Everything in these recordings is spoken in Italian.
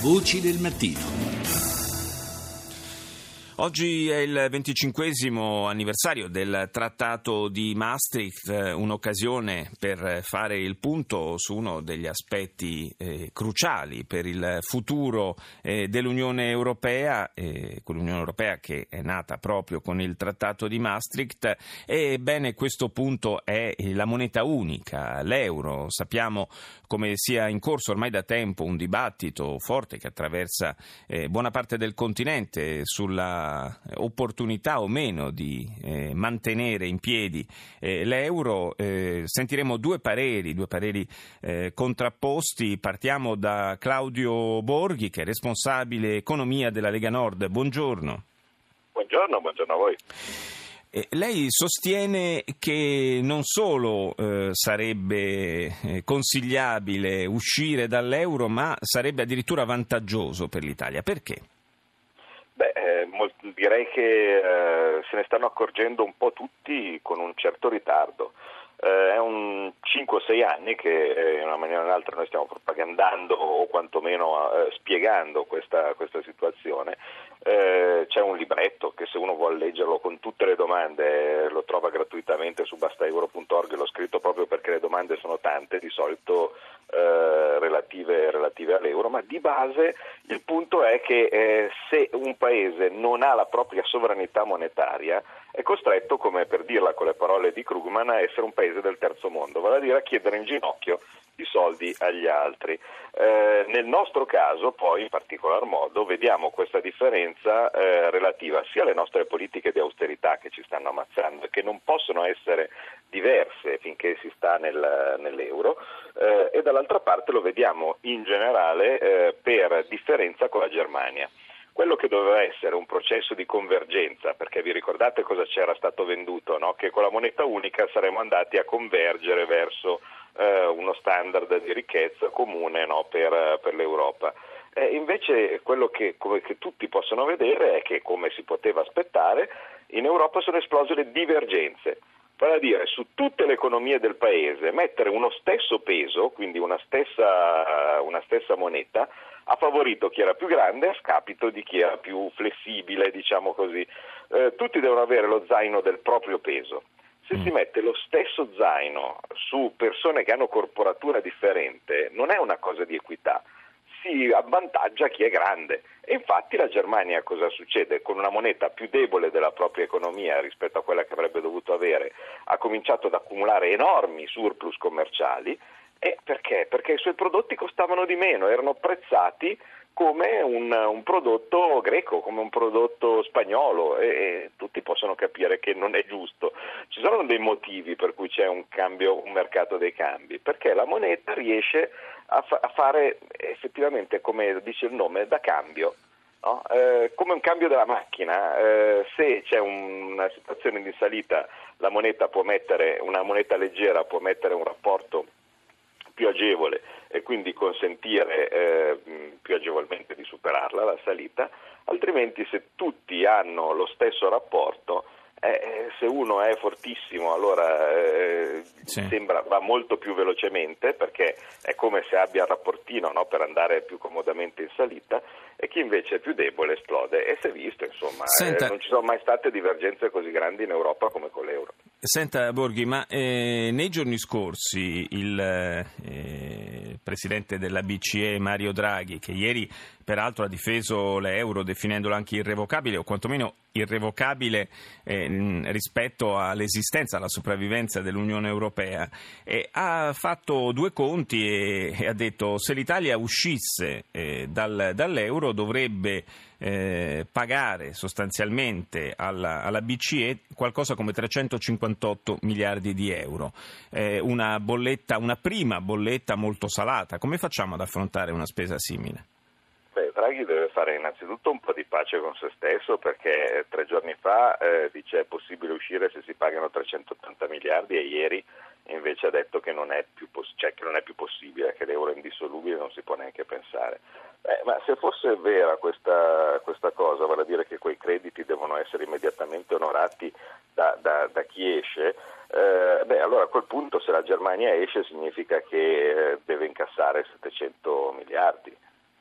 Voci del mattino. Oggi è il venticinquesimo anniversario del Trattato di Maastricht, un'occasione per fare il punto su uno degli aspetti eh, cruciali per il futuro eh, dell'Unione Europea, eh, quell'Unione Europea che è nata proprio con il Trattato di Maastricht. Ebbene, questo punto è la moneta unica, l'euro. Sappiamo come sia in corso ormai da tempo un dibattito forte che attraversa eh, buona parte del continente sulla opportunità o meno di eh, mantenere in piedi eh, l'euro. Eh, sentiremo due pareri, due pareri eh, contrapposti. Partiamo da Claudio Borghi, che è responsabile economia della Lega Nord. Buongiorno. Buongiorno, buongiorno a voi. Eh, lei sostiene che non solo eh, sarebbe eh, consigliabile uscire dall'euro, ma sarebbe addirittura vantaggioso per l'Italia. Perché? Eh, direi che eh, se ne stanno accorgendo un po' tutti con un certo ritardo. Eh, è un 5-6 anni che eh, in una maniera o nell'altra noi stiamo propagandando o quantomeno eh, spiegando questa, questa situazione. Eh, c'è un libretto che se uno vuole leggerlo con tutte le domande lo trova gratuitamente su bastaeuro.org, l'ho scritto proprio perché le domande sono tante, di solito eh, relative, relative, all'euro, ma di base il punto è che eh, se un paese non ha la propria sovranità monetaria è costretto, come per dirla con le parole di Krugman, a essere un paese del terzo mondo, vale a dire a chiedere in ginocchio i soldi agli altri. Eh, nel nostro caso, poi, in particolar modo, vediamo questa differenza eh, relativa sia alle nostre politiche di austerità che ci stanno ammazzando e che non possono essere finché si sta nel, nell'euro, eh, e dall'altra parte lo vediamo in generale eh, per differenza con la Germania quello che doveva essere un processo di convergenza, perché vi ricordate cosa c'era stato venduto, no? che con la moneta unica saremmo andati a convergere verso eh, uno standard di ricchezza comune no? per, per, l'Europa. Eh, invece quello che, che tutti possono vedere è che, come si poteva aspettare, in Europa sono esplose le divergenze vale a dire su tutte le economie del paese mettere uno stesso peso, quindi una stessa, una stessa moneta, ha favorito chi era più grande a scapito di chi era più flessibile, diciamo così. Eh, tutti devono avere lo zaino del proprio peso. Se si mm. mette lo stesso zaino su persone che hanno corporatura differente, non è una cosa di equità, si avvantaggia chi è grande. E infatti la Germania cosa succede? Con una moneta più debole della propria economia rispetto a quella che avrebbe dovuto avere, ha cominciato ad accumulare enormi surplus commerciali e perché? Perché i suoi prodotti costavano di meno, erano prezzati come un, un prodotto greco, come un prodotto spagnolo e, e, tutti possono capire che non è giusto. Ci sono dei motivi per cui c'è un, cambio, un mercato dei cambi, perché la moneta riesce a, fa, a fare effettivamente, come dice il nome, da cambio. No? Eh, come un cambio della macchina, eh, se c'è un, una situazione di salita, la moneta può mettere, una moneta leggera può mettere un rapporto più agevole e quindi consentire eh, più agevolmente di superarla la salita, altrimenti se tutti hanno lo stesso rapporto eh, eh, se uno è fortissimo allora eh, sì. sembra va molto più velocemente perché è come se abbia il rapportino no, per andare più comodamente in salita e chi invece è più debole esplode e si è visto insomma eh, non ci sono mai state divergenze così grandi in Europa come con l'euro. Senta Borghi, ma eh, nei giorni scorsi il eh, presidente della BCE Mario Draghi che ieri peraltro ha difeso l'euro definendolo anche irrevocabile o quantomeno irrevocabile eh, rispetto all'esistenza, alla sopravvivenza dell'Unione Europea, eh, ha fatto due conti e, e, ha detto se l'Italia uscisse eh, dal, dall'euro dovrebbe eh, pagare sostanzialmente alla, alla, BCE qualcosa come 358 miliardi di euro, eh, una, bolletta, una prima bolletta molto salata. Come facciamo ad affrontare una spesa simile? Draghi deve fare innanzitutto un po' di pace con se stesso perché tre giorni fa eh, dice è possibile uscire se si pagano 380 miliardi e ieri invece ha detto che non è più, poss- cioè che non è più possibile, che l'euro è indissolubile non si può neanche pensare. Eh, ma se fosse vera questa, questa, cosa, vale a dire che quei crediti devono essere immediatamente onorati da, da, da chi esce, eh, beh, allora a quel punto se la Germania esce significa che eh, deve incassare 700 miliardi.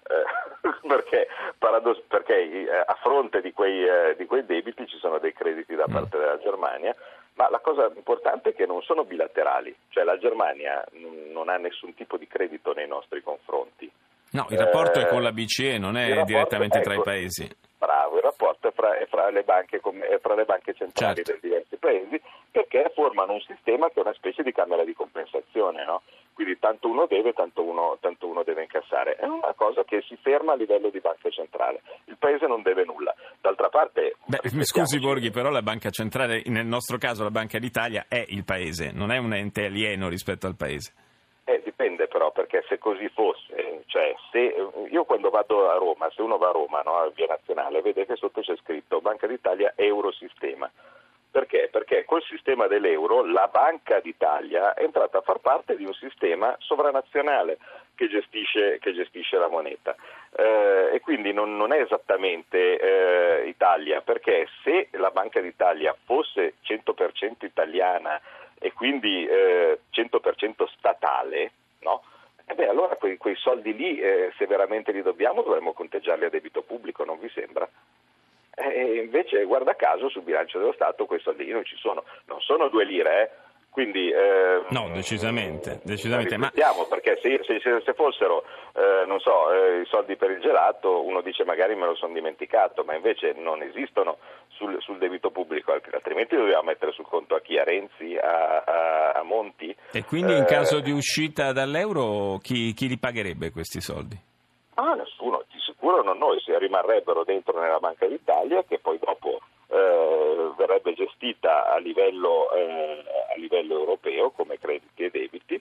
Eh, perché, paradoss- perché eh, a fronte di quei, eh, di quei, debiti ci sono dei crediti da mm. parte della Germania, ma la cosa importante è che non sono bilaterali, cioè la Germania non ha nessun tipo di credito nei nostri confronti. No, il rapporto è con la BCE, non è direttamente ecco, tra i paesi. Bravo, il rapporto è fra, è fra, le, banche, è fra le, banche, centrali certo. dei diversi paesi perché formano un sistema che è una specie di camera di compensazione, no? Quindi tanto uno deve, tanto uno, tanto uno, deve incassare. È una cosa che si ferma a livello di banca centrale. Il paese non deve nulla. D'altra parte... Beh, mi scusi Borghi, però la banca centrale, nel nostro caso la Banca d'Italia, è il paese, non è un ente alieno rispetto al paese. Eh, dipende però, perché se così fosse, cioè se io quando vado a Roma, se uno va a Roma, no, a Via Nazionale, vede che sotto c'è scritto Banca d'Italia Eurosistema. Perché? Perché col sistema dell'euro la Banca d'Italia è entrata a far parte di un sistema sovranazionale che gestisce, che gestisce la moneta. Eh, e quindi non, non è esattamente eh, Italia, perché se la Banca d'Italia fosse 100% italiana e quindi eh, 100% statale, no? Eh beh, allora quei, quei soldi lì, eh, se veramente li dobbiamo, dovremmo conteggiarli a debito pubblico, non vi sembra? E invece, guarda caso, sul bilancio dello Stato quei soldi lì non ci sono. Non sono due lire, eh? Quindi, eh, no, decisamente, decisamente. Ma... perché se, se, se fossero, eh, non so, eh, i soldi per il gelato, uno dice magari me lo sono dimenticato, ma invece non esistono sul, sul, debito pubblico, altrimenti dobbiamo mettere sul conto a chi? A Renzi, a, a, a Monti. E quindi in caso di uscita dall'euro chi, chi li pagherebbe questi soldi? Non noi, se rimarrebbero dentro nella Banca d'Italia che poi dopo eh, verrebbe gestita a livello, eh, a livello, europeo come crediti e debiti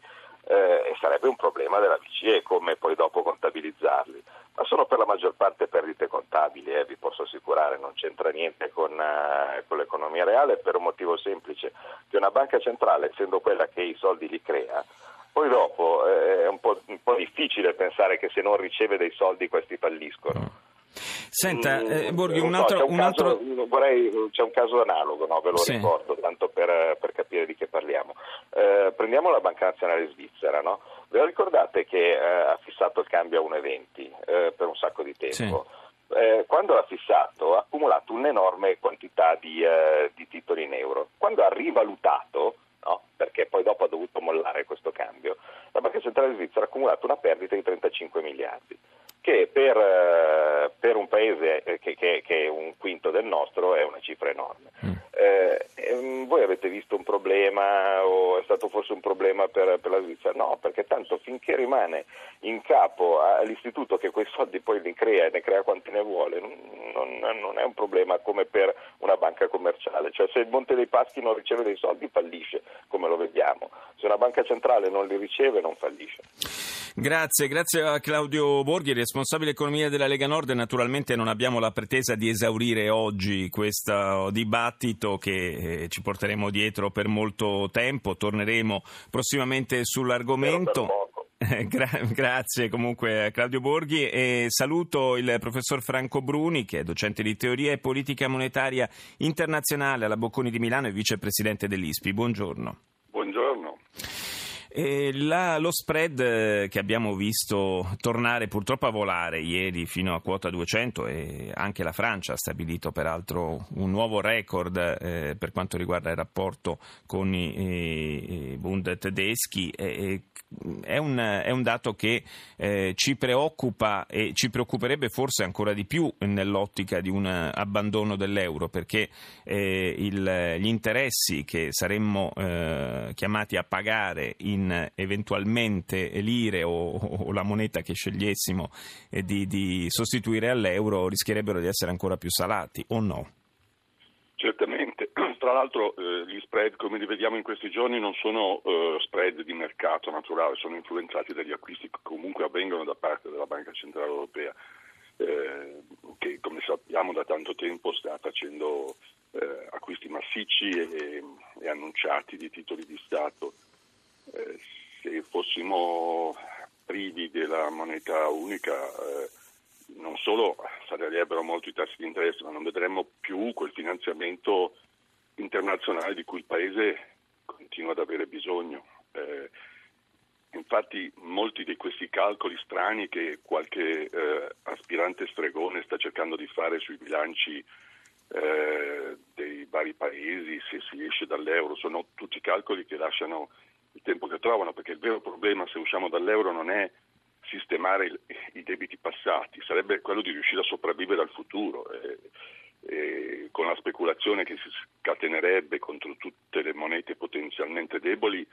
eh, e sarebbe un problema della BCE come poi dopo contabilizzarli. Ma sono per la maggior parte perdite contabili, eh, vi posso assicurare, non c'entra niente con, eh, con l'economia reale per un motivo semplice, che una banca centrale, essendo quella che i soldi li crea, poi dopo eh, è un po', un po', difficile pensare che se non riceve dei soldi questi falliscono. Senta, mm, eh, Borghi, un altro... No, c'è, un altro... Caso, vorrei, c'è un caso analogo, no? ve lo sì. ricordo, tanto per, per, capire di che parliamo. Eh, prendiamo la Banca Nazionale Svizzera, no? ve lo ricordate che eh, ha fissato il cambio a 1,20 eh, per un sacco di tempo? Sì. Eh, quando l'ha fissato ha accumulato un'enorme quantità di, eh, di titoli in euro. Quando ha rivalutato, no? perché poi dopo ha dovuto mollare questo cambio, la Banca Centrale Svizzera ha accumulato una perdita di 35 miliardi che per, eh, per un paese eh, che, che, che, è un quinto del nostro è una cifra enorme. Mm. Eh, ehm, voi avete visto un problema o è stato forse un problema per, per, la Svizzera? No, perché tanto finché rimane in capo all'istituto che quei soldi poi li crea e ne crea quanti ne vuole, non, non, è un problema come per una banca commerciale. Cioè se il Monte dei Paschi non riceve dei soldi fallisce, come lo vediamo. Se una banca centrale non li riceve non fallisce. Grazie, grazie a Claudio Borghi, responsabile economia della Lega Nord. Naturalmente non abbiamo la pretesa di esaurire oggi questo dibattito che eh, ci porteremo dietro per molto tempo. Torneremo prossimamente sull'argomento. Gra- grazie comunque a Claudio Borghi e saluto il professor Franco Bruni che è docente di teoria e politica monetaria internazionale alla Bocconi di Milano e vicepresidente dell'ISPI. Buongiorno. E la, lo spread eh, che abbiamo visto tornare purtroppo a volare ieri fino a quota 200 e anche la Francia ha stabilito peraltro un nuovo record eh, per quanto riguarda il rapporto con i, i Bund tedeschi e, è un, è un, dato che eh, ci preoccupa e ci preoccuperebbe forse ancora di più nell'ottica di un abbandono dell'euro perché eh, il, gli interessi che saremmo eh, chiamati a pagare in eventualmente lire o, o la moneta che scegliessimo eh, di, di sostituire all'euro rischierebbero di essere ancora più salati o no? Certamente, tra l'altro eh, gli spread come li vediamo in questi giorni non sono eh, spread di mercato naturale, sono influenzati dagli acquisti che comunque avvengono da parte della Banca Centrale Europea, eh, che come sappiamo da tanto tempo sta facendo eh, acquisti massicci e, e, annunciati di titoli di Stato. Fossimo privi della moneta unica eh, non solo salirebbero molto i tassi di interesse, ma non vedremmo più quel finanziamento internazionale di cui il Paese continua ad avere bisogno. Eh, infatti molti di questi calcoli strani che qualche eh, aspirante stregone sta cercando di fare sui bilanci eh, dei vari paesi se si esce dall'euro, sono tutti calcoli che lasciano il tempo che trovano, perché il vero problema se usciamo dall'euro non è sistemare il, i debiti passati, sarebbe quello di riuscire a sopravvivere al futuro. Eh, eh, con la speculazione che si scatenerebbe contro tutte le monete potenzialmente deboli,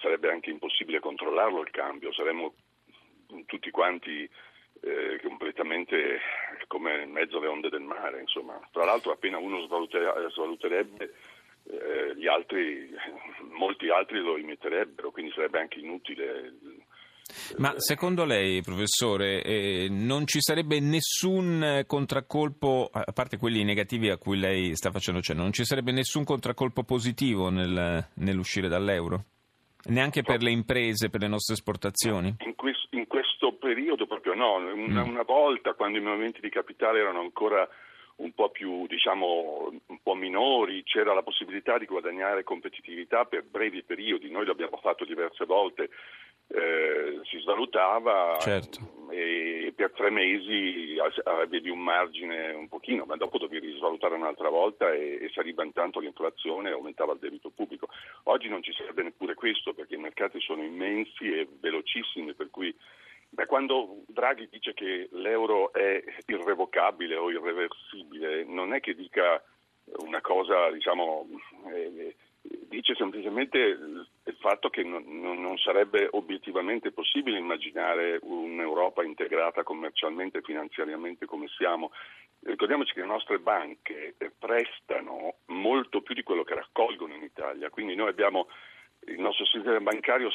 sarebbe anche impossibile controllarlo il cambio, saremmo tutti quanti eh, completamente come in mezzo alle onde del mare. Insomma. Tra l'altro appena uno svaluterebbe, eh, gli altri, molti altri lo imiterebbero, quindi sarebbe anche inutile. Ma secondo lei, professore, eh, non ci sarebbe nessun contraccolpo, a parte quelli negativi a cui lei sta facendo cenno, non ci sarebbe nessun contraccolpo positivo nel, nell'uscire dall'euro? Neanche per le imprese, per le nostre esportazioni? In questo, in questo periodo proprio no. Una, mm. una, volta, quando i movimenti di capitale erano ancora un po' più, diciamo, un po' minori, c'era la possibilità di guadagnare competitività per brevi periodi. Noi l'abbiamo fatto diverse volte. Eh, si svalutava certo. e per tre mesi avevi un margine un pochino, ma dopo dovevi svalutare un'altra volta e, e saliva intanto l'inflazione e aumentava il debito pubblico. Oggi non ci sarebbe neppure questo perché i mercati sono immensi e velocissimi, per cui beh, quando Draghi dice che l'euro è irrevocabile o irreversibile, non è che dica una cosa, diciamo, eh, dice semplicemente il fatto che non, non, sarebbe obiettivamente possibile immaginare un'Europa integrata commercialmente e finanziariamente come siamo. Ricordiamoci che le nostre banche prestano molto più di quello che raccolgono in Italia, quindi noi abbiamo il nostro sistema bancario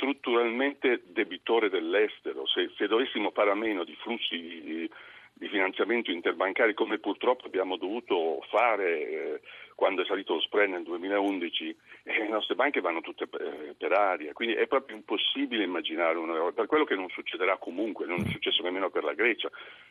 strutturalmente debitore dell'estero. Se, se dovessimo fare a meno di flussi di, di finanziamento interbancari come purtroppo abbiamo dovuto fare eh, quando è salito lo spread nel 2011 eh, le nostre banche vanno tutte per, per aria, quindi è proprio impossibile immaginare un'Europa, per quello che non succederà comunque, non è successo nemmeno per la Grecia.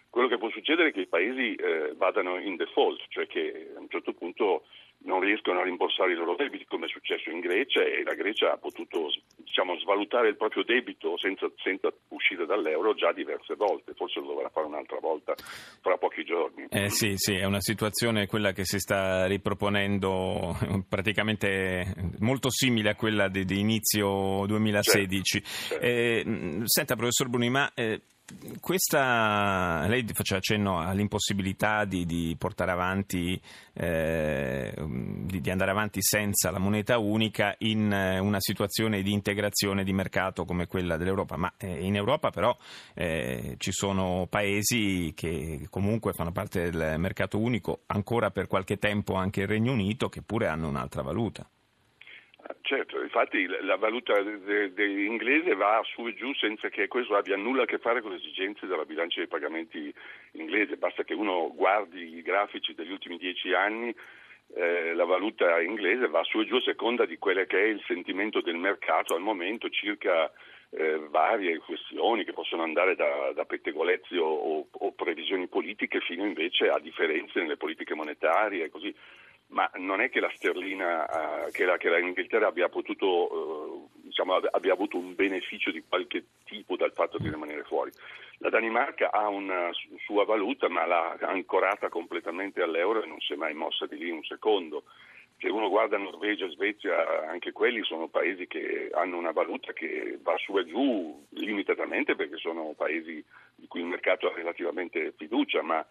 Quello che può succedere è che i paesi eh, vadano in default, cioè che a un certo punto non riescono a rimborsare i loro debiti, come è successo in Grecia, e la Grecia ha potuto diciamo, svalutare il proprio debito senza, senza, uscire dall'euro già diverse volte, forse lo dovrà fare un'altra volta fra pochi giorni. Eh sì, sì, è una situazione quella che si sta riproponendo praticamente molto simile a quella di, di inizio 2016. Certo, certo. Eh, senta, professor Bruni, ma... Eh, questa, lei faceva accenno all'impossibilità di, di portare avanti, eh, di, andare avanti senza la moneta unica in eh, una situazione di integrazione di mercato come quella dell'Europa, ma eh, in Europa però eh, ci sono paesi che comunque fanno parte del mercato unico, ancora per qualche tempo anche il Regno Unito, che pure hanno un'altra valuta. Certo, infatti la valuta de, de inglese va su e giù senza che questo abbia nulla a che fare con le esigenze della bilancia dei pagamenti inglese, basta che uno guardi i grafici degli ultimi dieci anni, eh, la valuta inglese va su e giù a seconda di quello che è il sentimento del mercato al momento circa eh, varie questioni che possono andare da, da pettegolezzi o, o, o previsioni politiche fino invece a differenze nelle politiche monetarie e così ma non è che la sterlina, eh, che, la, che l'Inghilterra abbia potuto, eh, diciamo, abbia avuto un beneficio di qualche tipo dal fatto di rimanere fuori. La Danimarca ha una sua valuta, ma l'ha ancorata completamente all'euro e non si è mai mossa di lì un secondo. Se uno guarda Norvegia Svezia, anche quelli sono paesi che hanno una valuta che va su e giù limitatamente perché sono paesi di cui il mercato ha relativamente fiducia, ma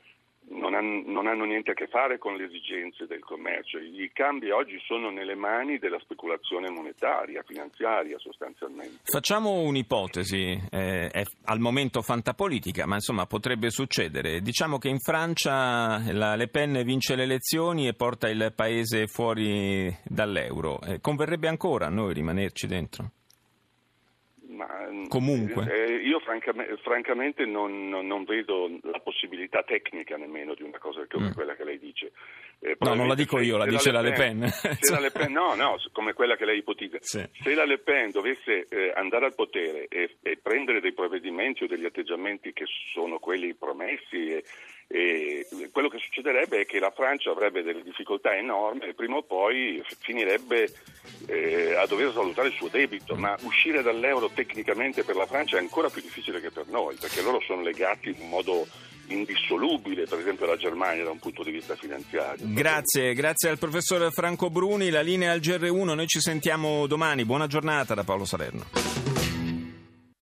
non hanno, non hanno, niente a che fare con le esigenze del commercio. I cambi oggi sono nelle mani della speculazione monetaria, finanziaria sostanzialmente. Facciamo un'ipotesi, eh, è al momento fantapolitica, ma insomma potrebbe succedere. Diciamo che in Francia la Le Pen vince le elezioni e porta il paese fuori dall'euro. Eh, converrebbe ancora a noi rimanerci dentro? Comunque. Eh, io francamente, francamente non, non, non, vedo la possibilità tecnica nemmeno di una cosa come mm. quella che lei dice. Eh, no, non la dico io, la dice la Le Pen. Se la Le Pen no, no, come quella che lei ipotizza. Sì. Se la Le Pen dovesse eh, andare al potere e, e, prendere dei provvedimenti o degli atteggiamenti che sono quelli promessi e, e quello che succederebbe è che la Francia avrebbe delle difficoltà enormi e prima o poi finirebbe eh, a dover svalutare il suo debito, ma uscire dall'euro tecnicamente per la Francia è ancora più difficile che per noi, perché loro sono legati in un modo indissolubile, per esempio la Germania da un punto di vista finanziario. Grazie, grazie al professor Franco Bruni, la linea al GR1, noi ci sentiamo domani, buona giornata da Paolo Salerno.